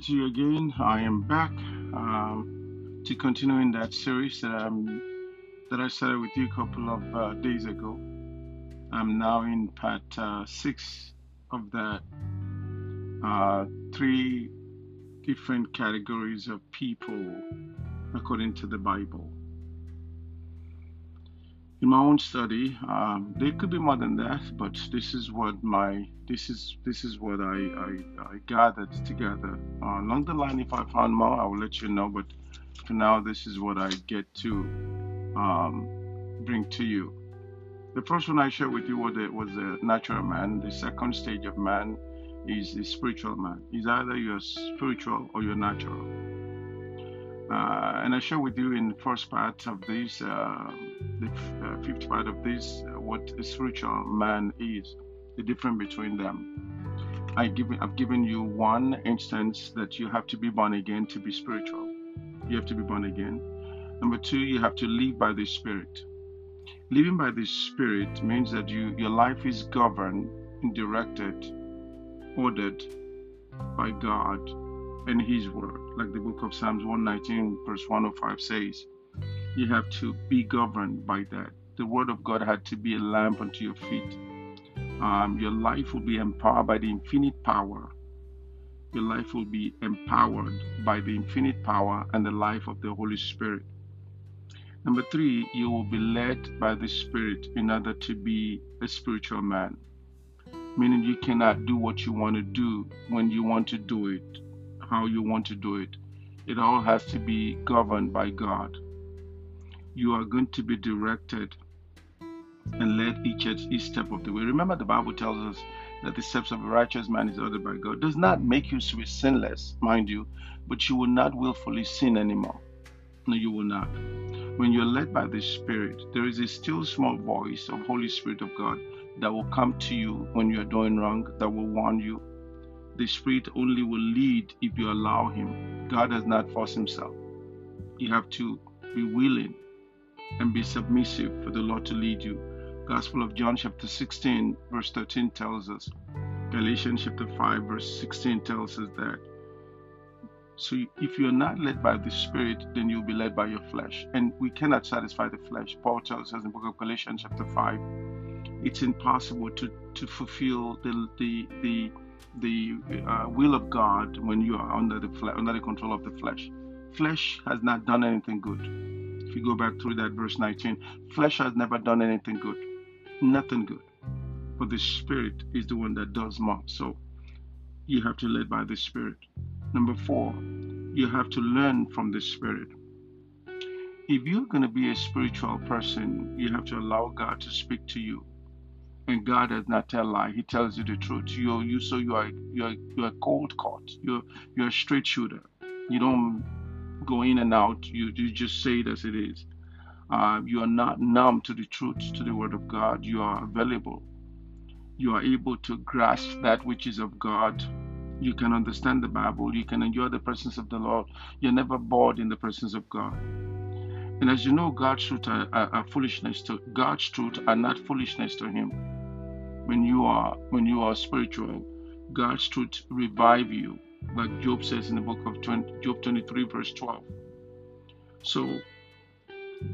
to you again. I am back um, to continue in that series that, um, that I started with you a couple of uh, days ago. I'm now in part uh, six of that. Uh, three different categories of people according to the Bible in my own study um, there could be more than that but this is what my this is this is what i i, I gathered together. Uh, along the line if i found more i will let you know but for now this is what i get to um, bring to you. The first one i shared with you was a, was a natural man. The second stage of man is the spiritual man. Is either you're spiritual or you're natural. Uh, and I share with you in the first part of this, uh, the uh, fifth part of this, uh, what a spiritual man is, the difference between them. I give, I've given you one instance that you have to be born again to be spiritual. You have to be born again. Number two, you have to live by the Spirit. Living by the Spirit means that you, your life is governed, directed, ordered by God and His Word. Like the book of Psalms 119, verse 105 says, you have to be governed by that. The Word of God had to be a lamp unto your feet. Um, your life will be empowered by the infinite power. Your life will be empowered by the infinite power and the life of the Holy Spirit. Number three, you will be led by the Spirit in order to be a spiritual man. Meaning you cannot do what you want to do when you want to do it how you want to do it. It all has to be governed by God. You are going to be directed and led each, each step of the way. Remember, the Bible tells us that the steps of a righteous man is ordered by God. Does not make you sinless, mind you, but you will not willfully sin anymore. No, you will not. When you're led by the Spirit, there is a still small voice of Holy Spirit of God that will come to you when you are doing wrong, that will warn you, the Spirit only will lead if you allow Him. God does not force Himself. You have to be willing and be submissive for the Lord to lead you. Gospel of John, chapter 16, verse 13 tells us. Galatians chapter 5, verse 16 tells us that. So if you're not led by the Spirit, then you'll be led by your flesh. And we cannot satisfy the flesh. Paul tells us in the book of Galatians, chapter 5, it's impossible to, to fulfill the, the, the the uh, will of God when you are under the fle- under the control of the flesh. Flesh has not done anything good. If you go back through that verse 19, flesh has never done anything good, nothing good. But the Spirit is the one that does more. So you have to lead by the Spirit. Number four, you have to learn from the Spirit. If you're going to be a spiritual person, you have to allow God to speak to you and God does not tell lie. He tells you the truth. You you so you are you are you are cold cut. You're you're a straight shooter. You don't go in and out. You you just say it as it is. Uh, you are not numb to the truth, to the word of God. You are available. You are able to grasp that which is of God. You can understand the Bible. You can enjoy the presence of the Lord. You're never bored in the presence of God. And as you know, God's truth are, are, are foolishness to God's truth are not foolishness to Him when you are when you are spiritual, God's truth revive you, like Job says in the book of 20, Job 23, verse 12. So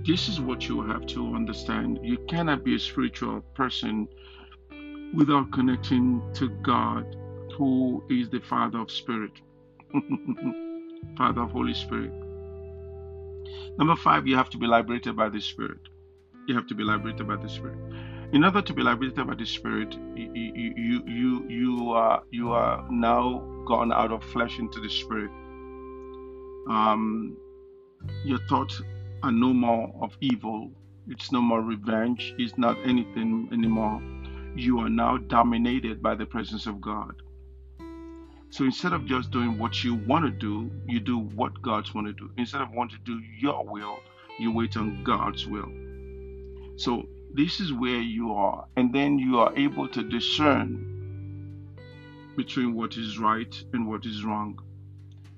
this is what you have to understand. You cannot be a spiritual person without connecting to God, who is the Father of Spirit, Father of Holy Spirit. Number five, you have to be liberated by the Spirit. You have to be liberated by the Spirit in order to be liberated by the Spirit, you you you you are you are now gone out of flesh into the Spirit. Um, your thoughts are no more of evil. It's no more revenge. It's not anything anymore. You are now dominated by the presence of God. So instead of just doing what you want to do, you do what God's want to do. Instead of wanting to do your will, you wait on God's will. So this is where you are. And then you are able to discern between what is right and what is wrong.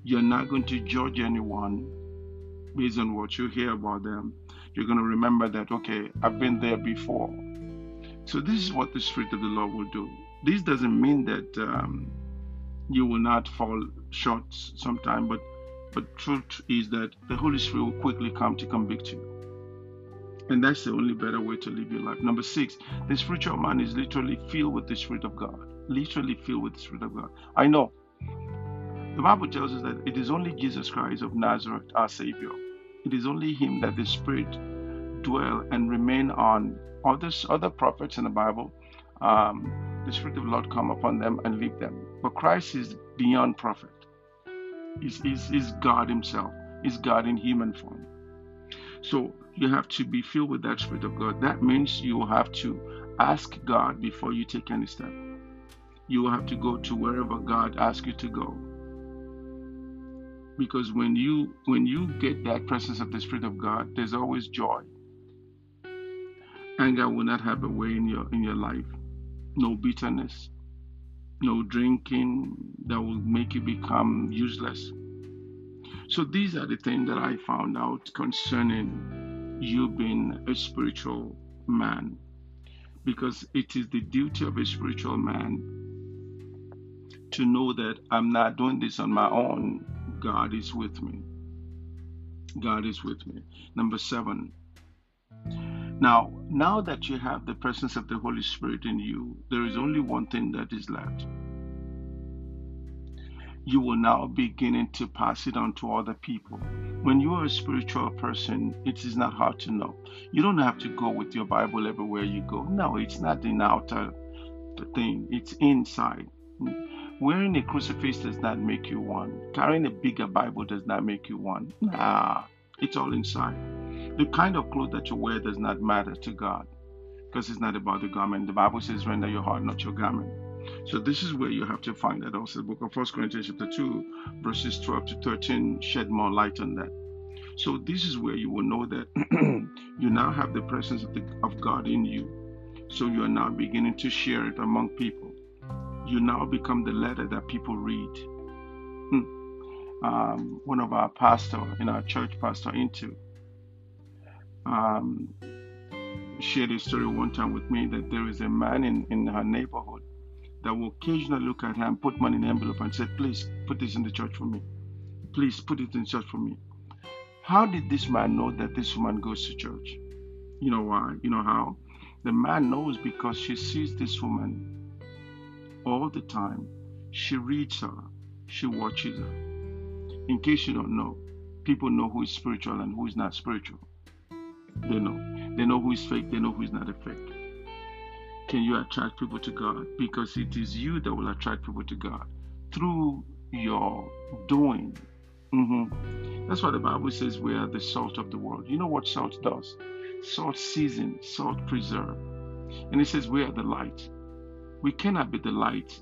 You're not going to judge anyone based on what you hear about them. You're going to remember that, okay, I've been there before. So, this is what the Spirit of the Lord will do. This doesn't mean that um, you will not fall short sometime, but but truth is that the Holy Spirit will quickly come to convict you. And that's the only better way to live your life. Number six, the spiritual man is literally filled with the Spirit of God. Literally filled with the Spirit of God. I know. The Bible tells us that it is only Jesus Christ of Nazareth, our Savior. It is only Him that the Spirit dwell and remain on. Others, other prophets in the Bible, um, the Spirit of the Lord come upon them and leave them. But Christ is beyond prophet. He's, he's, he's God Himself. He's God in human form. So you have to be filled with that Spirit of God. That means you have to ask God before you take any step. You will have to go to wherever God asks you to go. Because when you when you get that presence of the Spirit of God, there's always joy. Anger will not have a way in your in your life. No bitterness, no drinking that will make you become useless. So these are the things that I found out concerning you being a spiritual man. Because it is the duty of a spiritual man to know that I'm not doing this on my own. God is with me. God is with me. Number seven. Now, now that you have the presence of the Holy Spirit in you, there is only one thing that is left you will now beginning to pass it on to other people. When you are a spiritual person, it is not hard to know. You don't have to go with your Bible everywhere you go. No, it's not an outer thing, it's inside. Wearing a crucifix does not make you one. Carrying a bigger Bible does not make you one. Nah, it's all inside. The kind of clothes that you wear does not matter to God because it's not about the garment. The Bible says, render your heart, not your garment. So this is where you have to find that also. The book of First Corinthians chapter 2, verses 12 to 13 shed more light on that. So this is where you will know that you now have the presence of, the, of God in you. So you are now beginning to share it among people. You now become the letter that people read. Hmm. Um, one of our pastor in our church, Pastor Into, um, shared a story one time with me that there is a man in, in her neighborhood that will occasionally look at her and put money in the envelope and say, Please put this in the church for me. Please put it in church for me. How did this man know that this woman goes to church? You know why? You know how? The man knows because she sees this woman all the time. She reads her, she watches her. In case you don't know, people know who is spiritual and who is not spiritual. They know. They know who is fake, they know who is not a fake can you attract people to God? Because it is you that will attract people to God through your doing. Mm-hmm. That's why the Bible says we are the salt of the world. You know what salt does? Salt season, salt preserve. And it says we are the light. We cannot be the light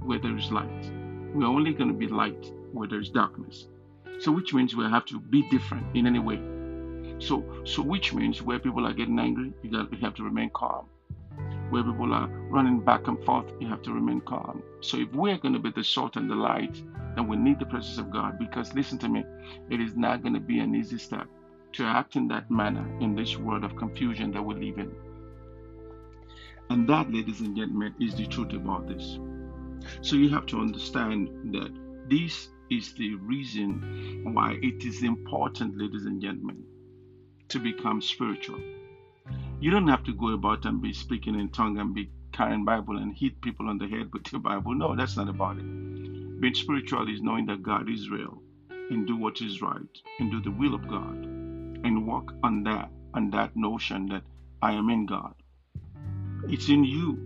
where there is light. We're only going to be light where there is darkness. So which means we have to be different in any way. So so which means where people are getting angry, you you have to remain calm where people are running back and forth, you have to remain calm. So if we're going to be the salt and the light, then we need the presence of God. Because listen to me, it is not going to be an easy step to act in that manner in this world of confusion that we live in. And that, ladies and gentlemen, is the truth about this. So you have to understand that this is the reason why it is important, ladies and gentlemen, to become spiritual. You don't have to go about and be speaking in tongue and be carrying Bible and hit people on the head with your Bible. No, that's not about it. Being spiritual is knowing that God is real and do what is right and do the will of God and walk on that on that notion that I am in God. It's in you.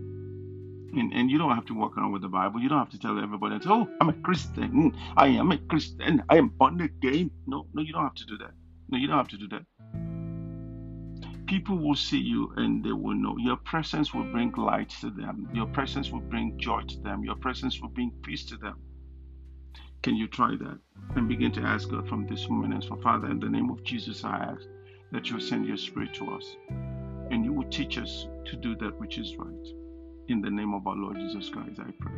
And, and you don't have to walk around with the Bible. You don't have to tell everybody, oh, I'm a Christian. I am a Christian. I am born again. No, no, you don't have to do that. No, you don't have to do that people will see you and they will know. Your presence will bring light to them. Your presence will bring joy to them. Your presence will bring peace to them. Can you try that? And begin to ask God from this moment and for Father, in the name of Jesus, I ask that you send your spirit to us and you will teach us to do that which is right. In the name of our Lord Jesus Christ, I pray.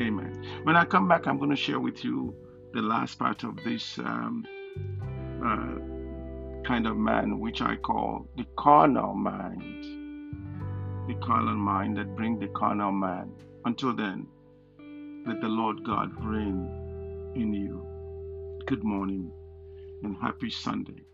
Amen. When I come back, I'm going to share with you the last part of this um, uh, kind of man which I call the carnal mind. The carnal mind that bring the carnal man. Until then, let the Lord God reign in you. Good morning and happy Sunday.